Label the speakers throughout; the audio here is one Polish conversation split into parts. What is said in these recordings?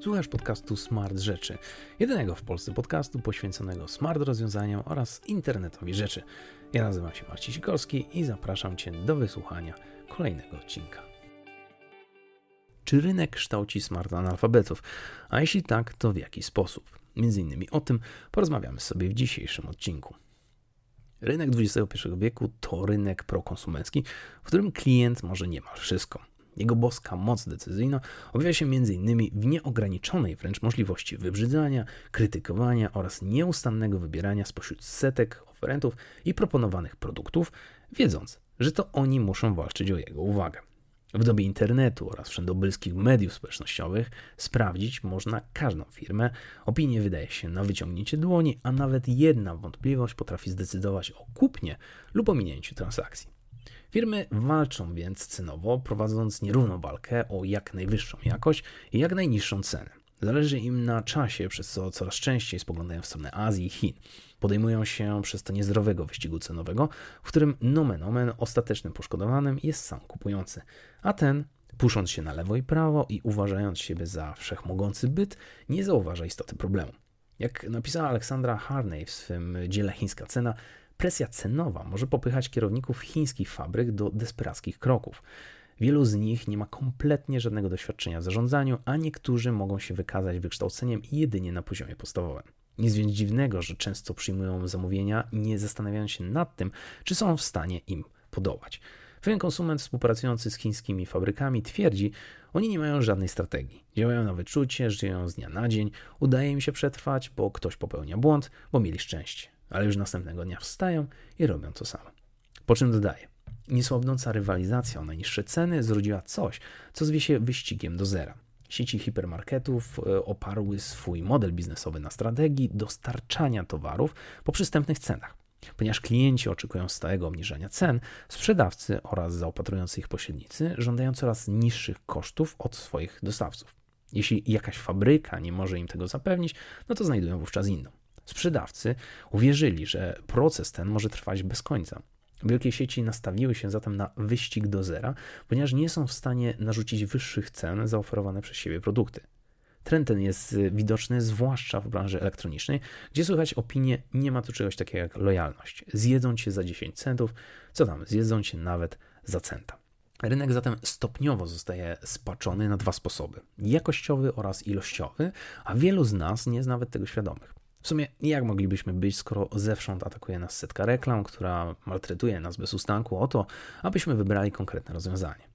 Speaker 1: Słuchasz podcastu Smart Rzeczy, jedynego w Polsce podcastu poświęconego smart rozwiązaniom oraz internetowi rzeczy. Ja nazywam się Marcin Sikorski i zapraszam Cię do wysłuchania kolejnego odcinka. Czy rynek kształci smart analfabetów? A jeśli tak, to w jaki sposób? Między innymi o tym porozmawiamy sobie w dzisiejszym odcinku. Rynek XXI wieku to rynek prokonsumencki, w którym klient może niemal wszystko. Jego boska moc decyzyjna objawia się m.in. w nieograniczonej wręcz możliwości wybrzydzania, krytykowania oraz nieustannego wybierania spośród setek oferentów i proponowanych produktów, wiedząc, że to oni muszą walczyć o jego uwagę. W dobie internetu oraz wszędobylskich mediów społecznościowych sprawdzić można każdą firmę. Opinie wydaje się na wyciągnięcie dłoni, a nawet jedna wątpliwość potrafi zdecydować o kupnie lub ominięciu transakcji. Firmy walczą więc cenowo, prowadząc nierówną walkę o jak najwyższą jakość i jak najniższą cenę. Zależy im na czasie, przez co coraz częściej spoglądają w stronę Azji i Chin. Podejmują się przez to niezdrowego wyścigu cenowego, w którym nomen omen ostatecznym poszkodowanym jest sam kupujący, a ten pusząc się na lewo i prawo i uważając siebie za wszechmogący byt, nie zauważa istoty problemu. Jak napisała Aleksandra Harney w swym dziele Chińska cena, presja cenowa może popychać kierowników chińskich fabryk do desperackich kroków. Wielu z nich nie ma kompletnie żadnego doświadczenia w zarządzaniu, a niektórzy mogą się wykazać wykształceniem jedynie na poziomie podstawowym. Nic więc dziwnego, że często przyjmują zamówienia, nie zastanawiając się nad tym, czy są w stanie im podołać. Pewien konsument współpracujący z chińskimi fabrykami twierdzi, oni nie mają żadnej strategii. Działają na wyczucie, żyją z dnia na dzień, udaje im się przetrwać, bo ktoś popełnia błąd, bo mieli szczęście. Ale już następnego dnia wstają i robią to samo. Po czym dodaje, niesłabnąca rywalizacja o najniższe ceny zrodziła coś, co zwie się wyścigiem do zera. Sieci hipermarketów e, oparły swój model biznesowy na strategii dostarczania towarów po przystępnych cenach. Ponieważ klienci oczekują stałego obniżania cen, sprzedawcy oraz zaopatrujący ich pośrednicy żądają coraz niższych kosztów od swoich dostawców. Jeśli jakaś fabryka nie może im tego zapewnić, no to znajdują wówczas inną. Sprzedawcy uwierzyli, że proces ten może trwać bez końca. Wielkie sieci nastawiły się zatem na wyścig do zera, ponieważ nie są w stanie narzucić wyższych cen za oferowane przez siebie produkty. Trend ten jest widoczny zwłaszcza w branży elektronicznej, gdzie słychać opinie, nie ma tu czegoś takiego jak lojalność. Zjedzą cię za 10 centów, co tam, zjedzą cię nawet za centa. Rynek zatem stopniowo zostaje spaczony na dwa sposoby: jakościowy oraz ilościowy, a wielu z nas nie jest nawet tego świadomych. W sumie, jak moglibyśmy być, skoro zewsząd atakuje nas setka reklam, która maltretuje nas bez ustanku o to, abyśmy wybrali konkretne rozwiązanie?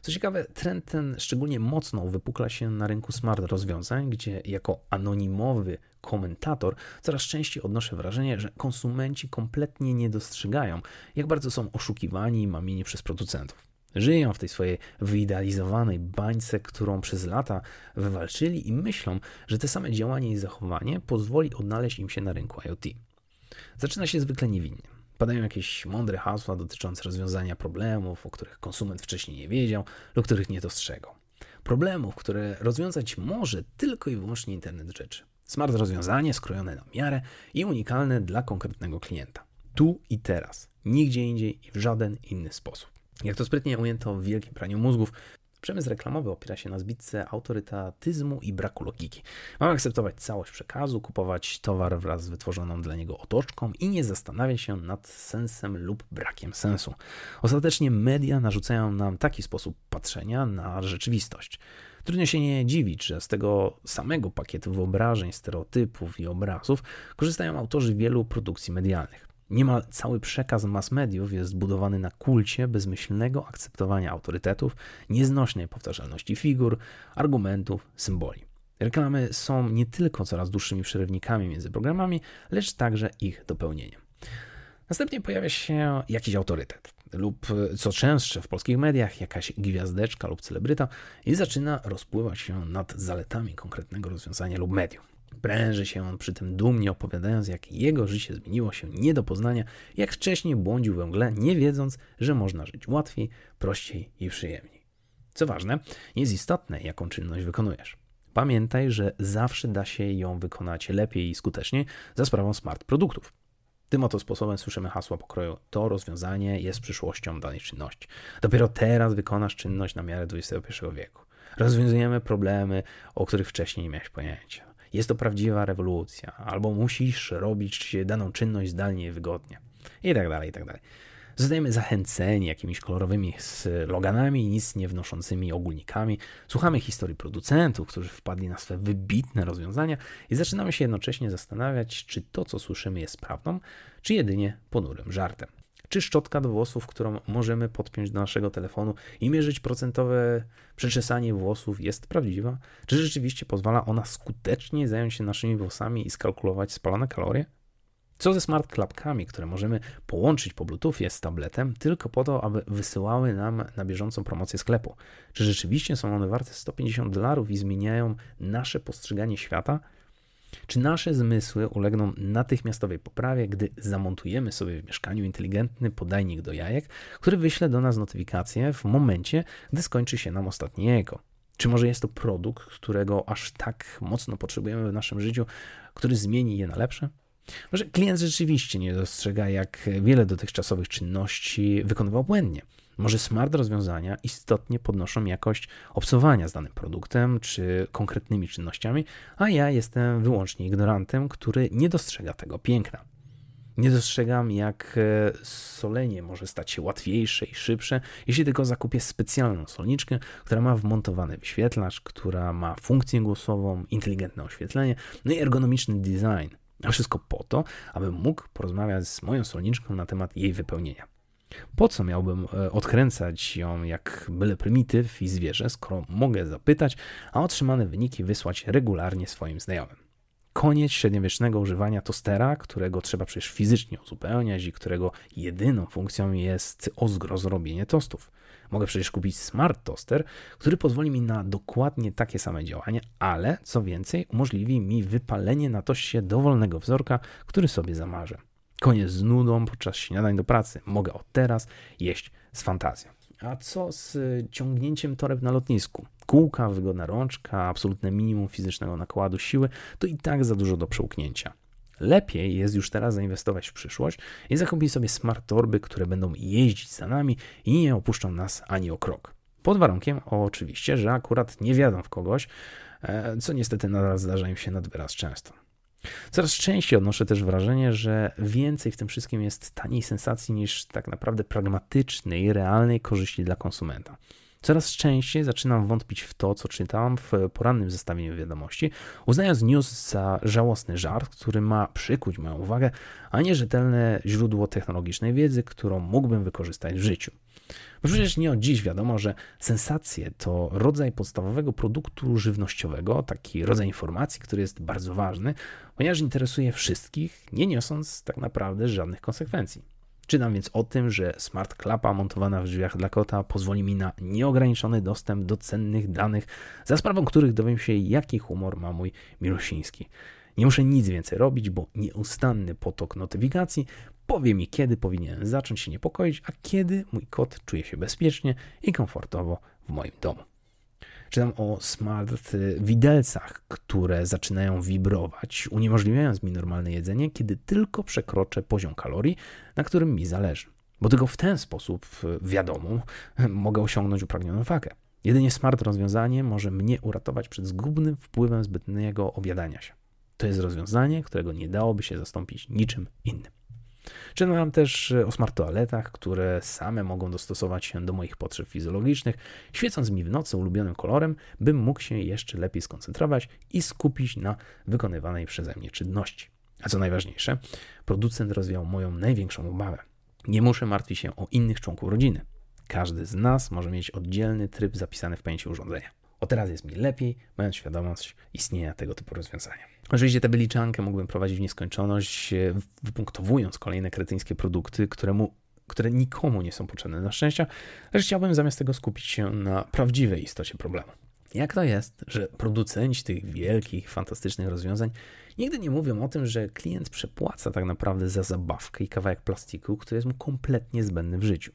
Speaker 1: Co ciekawe, trend ten szczególnie mocno wypukla się na rynku smart rozwiązań, gdzie jako anonimowy komentator coraz częściej odnoszę wrażenie, że konsumenci kompletnie nie dostrzegają, jak bardzo są oszukiwani i mamieni przez producentów. Żyją w tej swojej wyidealizowanej bańce, którą przez lata wywalczyli i myślą, że te same działanie i zachowanie pozwoli odnaleźć im się na rynku IoT. Zaczyna się zwykle niewinnie. Padają jakieś mądre hasła dotyczące rozwiązania problemów, o których konsument wcześniej nie wiedział lub których nie dostrzegał. Problemów, które rozwiązać może tylko i wyłącznie internet rzeczy. Smart rozwiązanie skrojone na miarę i unikalne dla konkretnego klienta. Tu i teraz, nigdzie indziej i w żaden inny sposób. Jak to sprytnie ujęto w wielkim praniu mózgów, Przemysł reklamowy opiera się na zbitce autorytatyzmu i braku logiki. Mamy akceptować całość przekazu, kupować towar wraz z wytworzoną dla niego otoczką i nie zastanawiać się nad sensem lub brakiem sensu. Ostatecznie media narzucają nam taki sposób patrzenia na rzeczywistość. Trudno się nie dziwić, że z tego samego pakietu wyobrażeń, stereotypów i obrazów korzystają autorzy wielu produkcji medialnych. Niemal cały przekaz mass mediów jest zbudowany na kulcie bezmyślnego akceptowania autorytetów, nieznośnej powtarzalności figur, argumentów, symboli. Reklamy są nie tylko coraz dłuższymi przerywnikami między programami, lecz także ich dopełnieniem. Następnie pojawia się jakiś autorytet, lub co częstsze w polskich mediach jakaś gwiazdeczka lub celebryta i zaczyna rozpływać się nad zaletami konkretnego rozwiązania lub medium. Pręży się on przy tym dumnie opowiadając, jak jego życie zmieniło się nie do poznania, jak wcześniej błądził we mgle, nie wiedząc, że można żyć łatwiej, prościej i przyjemniej. Co ważne, jest istotne, jaką czynność wykonujesz. Pamiętaj, że zawsze da się ją wykonać lepiej i skuteczniej za sprawą smart produktów. Tym oto sposobem słyszymy hasła pokroju: To rozwiązanie jest przyszłością danej czynności. Dopiero teraz wykonasz czynność na miarę XXI wieku. Rozwiązujemy problemy, o których wcześniej nie miałeś pojęcia. Jest to prawdziwa rewolucja, albo musisz robić daną czynność zdalnie i wygodnie. I tak dalej, i tak dalej. Zostajemy zachęceni jakimiś kolorowymi sloganami, nic nie wnoszącymi ogólnikami. Słuchamy historii producentów, którzy wpadli na swe wybitne rozwiązania i zaczynamy się jednocześnie zastanawiać, czy to, co słyszymy, jest prawdą, czy jedynie ponurym żartem. Czy szczotka do włosów, którą możemy podpiąć do naszego telefonu i mierzyć procentowe przeczesanie włosów, jest prawdziwa? Czy rzeczywiście pozwala ona skutecznie zająć się naszymi włosami i skalkulować spalone kalorie? Co ze smart klapkami, które możemy połączyć po Bluetoothie z tabletem tylko po to, aby wysyłały nam na bieżąco promocję sklepu? Czy rzeczywiście są one warte 150 dolarów i zmieniają nasze postrzeganie świata? Czy nasze zmysły ulegną natychmiastowej poprawie, gdy zamontujemy sobie w mieszkaniu inteligentny podajnik do jajek, który wyśle do nas notyfikację w momencie, gdy skończy się nam ostatniego? Czy może jest to produkt, którego aż tak mocno potrzebujemy w naszym życiu, który zmieni je na lepsze? Może klient rzeczywiście nie dostrzega, jak wiele dotychczasowych czynności wykonywał błędnie. Może smart rozwiązania istotnie podnoszą jakość obcowania z danym produktem czy konkretnymi czynnościami, a ja jestem wyłącznie ignorantem, który nie dostrzega tego piękna. Nie dostrzegam, jak e, solenie może stać się łatwiejsze i szybsze, jeśli tylko zakupię specjalną solniczkę, która ma wmontowany wyświetlacz, która ma funkcję głosową, inteligentne oświetlenie, no i ergonomiczny design. A wszystko po to, abym mógł porozmawiać z moją solniczką na temat jej wypełnienia. Po co miałbym e, odkręcać ją jak byle prymityw i zwierzę, skoro mogę zapytać, a otrzymane wyniki wysłać regularnie swoim znajomym? Koniec średniowiecznego używania tostera, którego trzeba przecież fizycznie uzupełniać i którego jedyną funkcją jest o zrobienie tostów. Mogę przecież kupić smart toster, który pozwoli mi na dokładnie takie same działania, ale co więcej, umożliwi mi wypalenie na toście dowolnego wzorka, który sobie zamarzę. Koniec z nudą podczas śniadań do pracy. Mogę od teraz jeść z fantazją. A co z ciągnięciem toreb na lotnisku? Kółka, wygodna rączka, absolutne minimum fizycznego nakładu siły to i tak za dużo do przełknięcia. Lepiej jest już teraz zainwestować w przyszłość i zakupić sobie smart torby, które będą jeździć za nami i nie opuszczą nas ani o krok. Pod warunkiem oczywiście, że akurat nie wiadą w kogoś, e, co niestety nadal zdarza im się nad wyraz często. Coraz częściej odnoszę też wrażenie, że więcej w tym wszystkim jest taniej sensacji niż tak naprawdę pragmatycznej, realnej korzyści dla konsumenta. Coraz częściej zaczynam wątpić w to, co czytam w porannym zestawieniu wiadomości, uznając news za żałosny żart, który ma przykuć moją uwagę, a nie rzetelne źródło technologicznej wiedzy, którą mógłbym wykorzystać w życiu. Bo przecież nie od dziś wiadomo, że sensacje to rodzaj podstawowego produktu żywnościowego, taki rodzaj informacji, który jest bardzo ważny, ponieważ interesuje wszystkich, nie niosąc tak naprawdę żadnych konsekwencji. Czytam więc o tym, że smart klapa montowana w drzwiach dla kota pozwoli mi na nieograniczony dostęp do cennych danych, za sprawą których dowiem się, jaki humor ma mój Milusiński. Nie muszę nic więcej robić, bo nieustanny potok notyfikacji powie mi, kiedy powinienem zacząć się niepokoić, a kiedy mój kot czuje się bezpiecznie i komfortowo w moim domu. Czytam o smart widelcach, które zaczynają wibrować, uniemożliwiając mi normalne jedzenie, kiedy tylko przekroczę poziom kalorii, na którym mi zależy. Bo tylko w ten sposób, wiadomo, mogę osiągnąć upragnioną wagę. Jedynie smart rozwiązanie może mnie uratować przed zgubnym wpływem zbytnego obiadania się. To jest rozwiązanie, którego nie dałoby się zastąpić niczym innym. Czytam też o smart toaletach, które same mogą dostosować się do moich potrzeb fizjologicznych, świecąc mi w nocy ulubionym kolorem, bym mógł się jeszcze lepiej skoncentrować i skupić na wykonywanej przeze mnie czynności. A co najważniejsze, producent rozwiał moją największą obawę. Nie muszę martwić się o innych członków rodziny. Każdy z nas może mieć oddzielny tryb zapisany w pamięci urządzenia. O teraz jest mi lepiej, mając świadomość istnienia tego typu rozwiązania. Oczywiście tę wyliczankę mógłbym prowadzić w nieskończoność, e, wypunktowując kolejne kretyńskie produkty, któremu, które nikomu nie są potrzebne na szczęście, lecz chciałbym zamiast tego skupić się na prawdziwej istocie problemu. Jak to jest, że producenci tych wielkich, fantastycznych rozwiązań nigdy nie mówią o tym, że klient przepłaca tak naprawdę za zabawkę i kawałek plastiku, który jest mu kompletnie zbędny w życiu?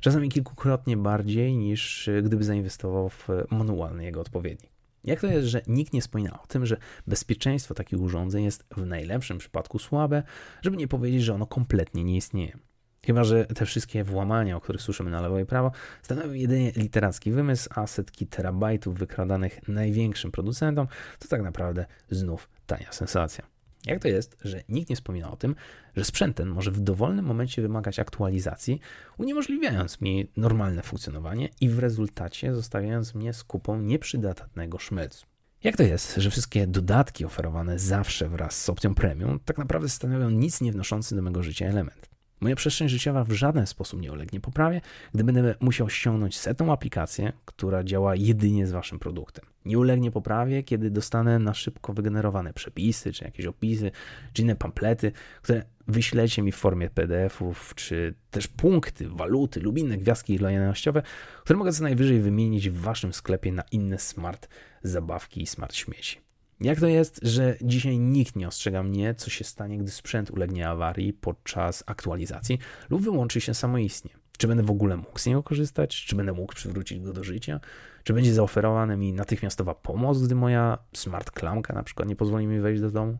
Speaker 1: Czasami kilkukrotnie bardziej niż e, gdyby zainwestował w manualny jego odpowiednik. Jak to jest, że nikt nie wspomina o tym, że bezpieczeństwo takich urządzeń jest w najlepszym przypadku słabe, żeby nie powiedzieć, że ono kompletnie nie istnieje? Chyba, że te wszystkie włamania, o których słyszymy na lewo i prawo, stanowią jedynie literacki wymysł, a setki terabajtów wykradanych największym producentom to tak naprawdę znów tania sensacja. Jak to jest, że nikt nie wspomina o tym, że sprzęt ten może w dowolnym momencie wymagać aktualizacji, uniemożliwiając mi normalne funkcjonowanie i w rezultacie zostawiając mnie z kupą nieprzydatnego szmelcu? Jak to jest, że wszystkie dodatki oferowane zawsze wraz z opcją premium tak naprawdę stanowią nic nie wnoszący do mego życia element? Moja przestrzeń życiowa w żaden sposób nie ulegnie poprawie, gdy będę musiał ściągnąć setną aplikację, która działa jedynie z waszym produktem. Nie ulegnie poprawie, kiedy dostanę na szybko wygenerowane przepisy, czy jakieś opisy, czy inne pamplety, które wyślecie mi w formie PDF-ów, czy też punkty, waluty lub inne gwiazdki lojalnościowe, które mogę co najwyżej wymienić w waszym sklepie na inne smart zabawki i smart śmieci. Jak to jest, że dzisiaj nikt nie ostrzega mnie, co się stanie, gdy sprzęt ulegnie awarii podczas aktualizacji lub wyłączy się samoistnie? Czy będę w ogóle mógł z niego korzystać? Czy będę mógł przywrócić go do życia? Czy będzie zaoferowana mi natychmiastowa pomoc, gdy moja smart klamka na przykład nie pozwoli mi wejść do domu?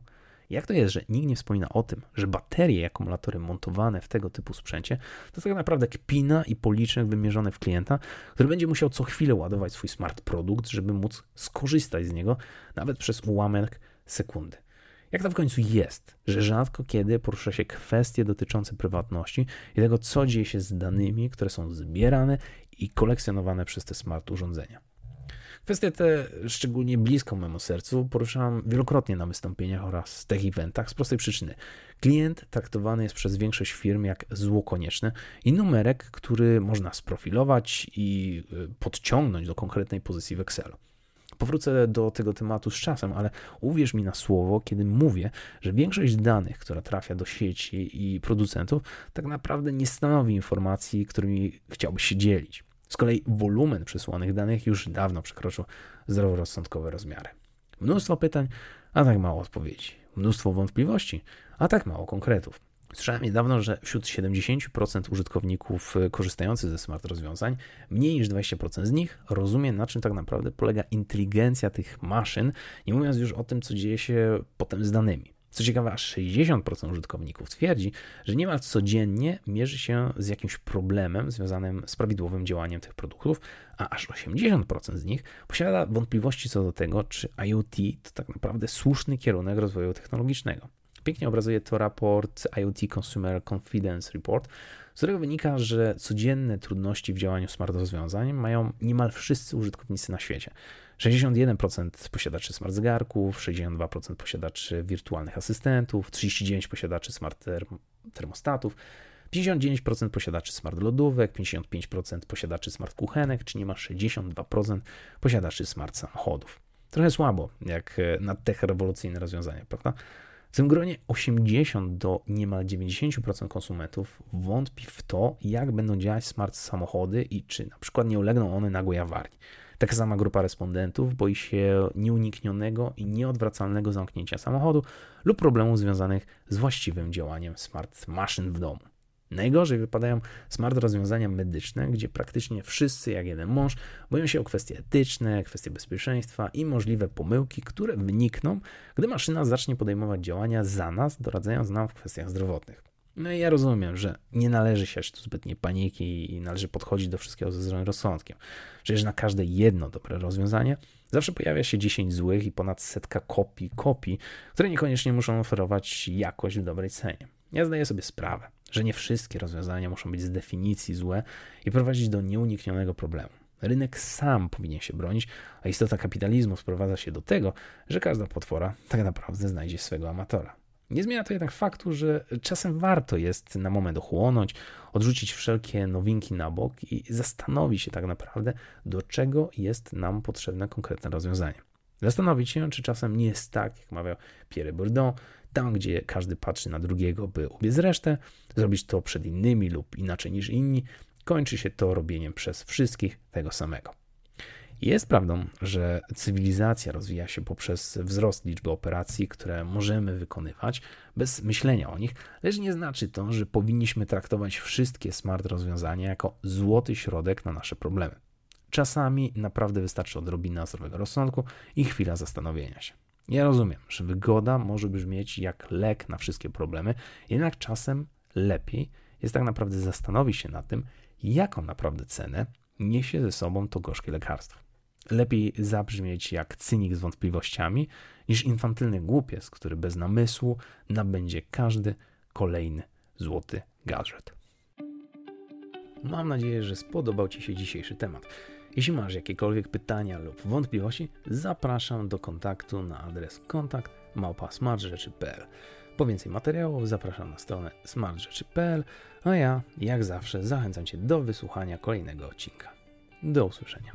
Speaker 1: Jak to jest, że nikt nie wspomina o tym, że baterie i akumulatory montowane w tego typu sprzęcie to tak naprawdę kpina i policzek wymierzony w klienta, który będzie musiał co chwilę ładować swój smart produkt, żeby móc skorzystać z niego nawet przez ułamek sekundy. Jak to w końcu jest, że rzadko kiedy porusza się kwestie dotyczące prywatności i tego, co dzieje się z danymi, które są zbierane i kolekcjonowane przez te smart urządzenia. Kwestie te szczególnie bliską memu sercu poruszałem wielokrotnie na wystąpieniach oraz tech eventach z prostej przyczyny. Klient traktowany jest przez większość firm jak zło konieczne i numerek, który można sprofilować i y, podciągnąć do konkretnej pozycji w Excelu. Powrócę do tego tematu z czasem, ale uwierz mi na słowo, kiedy mówię, że większość danych, która trafia do sieci i producentów, tak naprawdę nie stanowi informacji, którymi chciałbyś się dzielić. Z kolei wolumen przesłanych danych już dawno przekroczył zdroworozsądkowe rozmiary. Mnóstwo pytań, a tak mało odpowiedzi. Mnóstwo wątpliwości, a tak mało konkretów. Słyszałem niedawno, że wśród 70% użytkowników korzystających ze smart rozwiązań, mniej niż 20% z nich rozumie, na czym tak naprawdę polega inteligencja tych maszyn, nie mówiąc już o tym, co dzieje się potem z danymi. Co ciekawe, aż 60% użytkowników twierdzi, że niemal codziennie mierzy się z jakimś problemem związanym z prawidłowym działaniem tych produktów, a aż 80% z nich posiada wątpliwości co do tego, czy IoT to tak naprawdę słuszny kierunek rozwoju technologicznego. Pięknie obrazuje to raport IoT Consumer Confidence Report, z którego wynika, że codzienne trudności w działaniu smart rozwiązań mają niemal wszyscy użytkownicy na świecie. 61% posiadaczy smart zegarków, 62% posiadaczy wirtualnych asystentów, 39% posiadaczy smart termostatów, 59% posiadaczy smart lodówek, 55% posiadaczy smart kuchenek, czy niemal 62% posiadaczy smart samochodów. Trochę słabo, jak na tech rewolucyjne rozwiązania, prawda? Tym gronie 80 do niemal 90% konsumentów wątpi w to, jak będą działać smart samochody i czy na przykład nie ulegną one nagłej awarii. Taka sama grupa respondentów boi się nieuniknionego i nieodwracalnego zamknięcia samochodu lub problemów związanych z właściwym działaniem smart maszyn w domu. Najgorzej wypadają smart rozwiązania medyczne, gdzie praktycznie wszyscy, jak jeden mąż, boją się o kwestie etyczne, kwestie bezpieczeństwa i możliwe pomyłki, które wynikną, gdy maszyna zacznie podejmować działania za nas, doradzając nam w kwestiach zdrowotnych. No i ja rozumiem, że nie należy siać tu zbytniej paniki i należy podchodzić do wszystkiego ze zdrowym rozsądkiem. Przecież na każde jedno dobre rozwiązanie zawsze pojawia się 10 złych i ponad setka kopii kopii, które niekoniecznie muszą oferować jakość w dobrej cenie. Ja zdaję sobie sprawę, że nie wszystkie rozwiązania muszą być z definicji złe i prowadzić do nieuniknionego problemu. Rynek sam powinien się bronić, a istota kapitalizmu sprowadza się do tego, że każda potwora tak naprawdę znajdzie swego amatora. Nie zmienia to jednak faktu, że czasem warto jest na moment ochłonąć, odrzucić wszelkie nowinki na bok i zastanowić się tak naprawdę, do czego jest nam potrzebne konkretne rozwiązanie. Zastanowić się, czy czasem nie jest tak, jak mawiał Pierre Bourdieu, tam gdzie każdy patrzy na drugiego, by ubiec resztę, zrobić to przed innymi lub inaczej niż inni, kończy się to robieniem przez wszystkich tego samego. Jest prawdą, że cywilizacja rozwija się poprzez wzrost liczby operacji, które możemy wykonywać bez myślenia o nich, lecz nie znaczy to, że powinniśmy traktować wszystkie smart rozwiązania jako złoty środek na nasze problemy. Czasami naprawdę wystarczy odrobina zdrowego rozsądku i chwila zastanowienia się. Ja rozumiem, że wygoda może brzmieć jak lek na wszystkie problemy, jednak czasem lepiej jest tak naprawdę zastanowić się nad tym, jaką naprawdę cenę niesie ze sobą to gorzkie lekarstwo. Lepiej zabrzmieć jak cynik z wątpliwościami, niż infantylny głupiec, który bez namysłu nabędzie każdy kolejny złoty gadżet. Mam nadzieję, że spodobał Ci się dzisiejszy temat. Jeśli masz jakiekolwiek pytania lub wątpliwości, zapraszam do kontaktu na adres kontakt małpa.smartrzeczy.pl. Po więcej materiałów zapraszam na stronę smartrzeczy.pl, a ja, jak zawsze, zachęcam Cię do wysłuchania kolejnego odcinka. Do usłyszenia.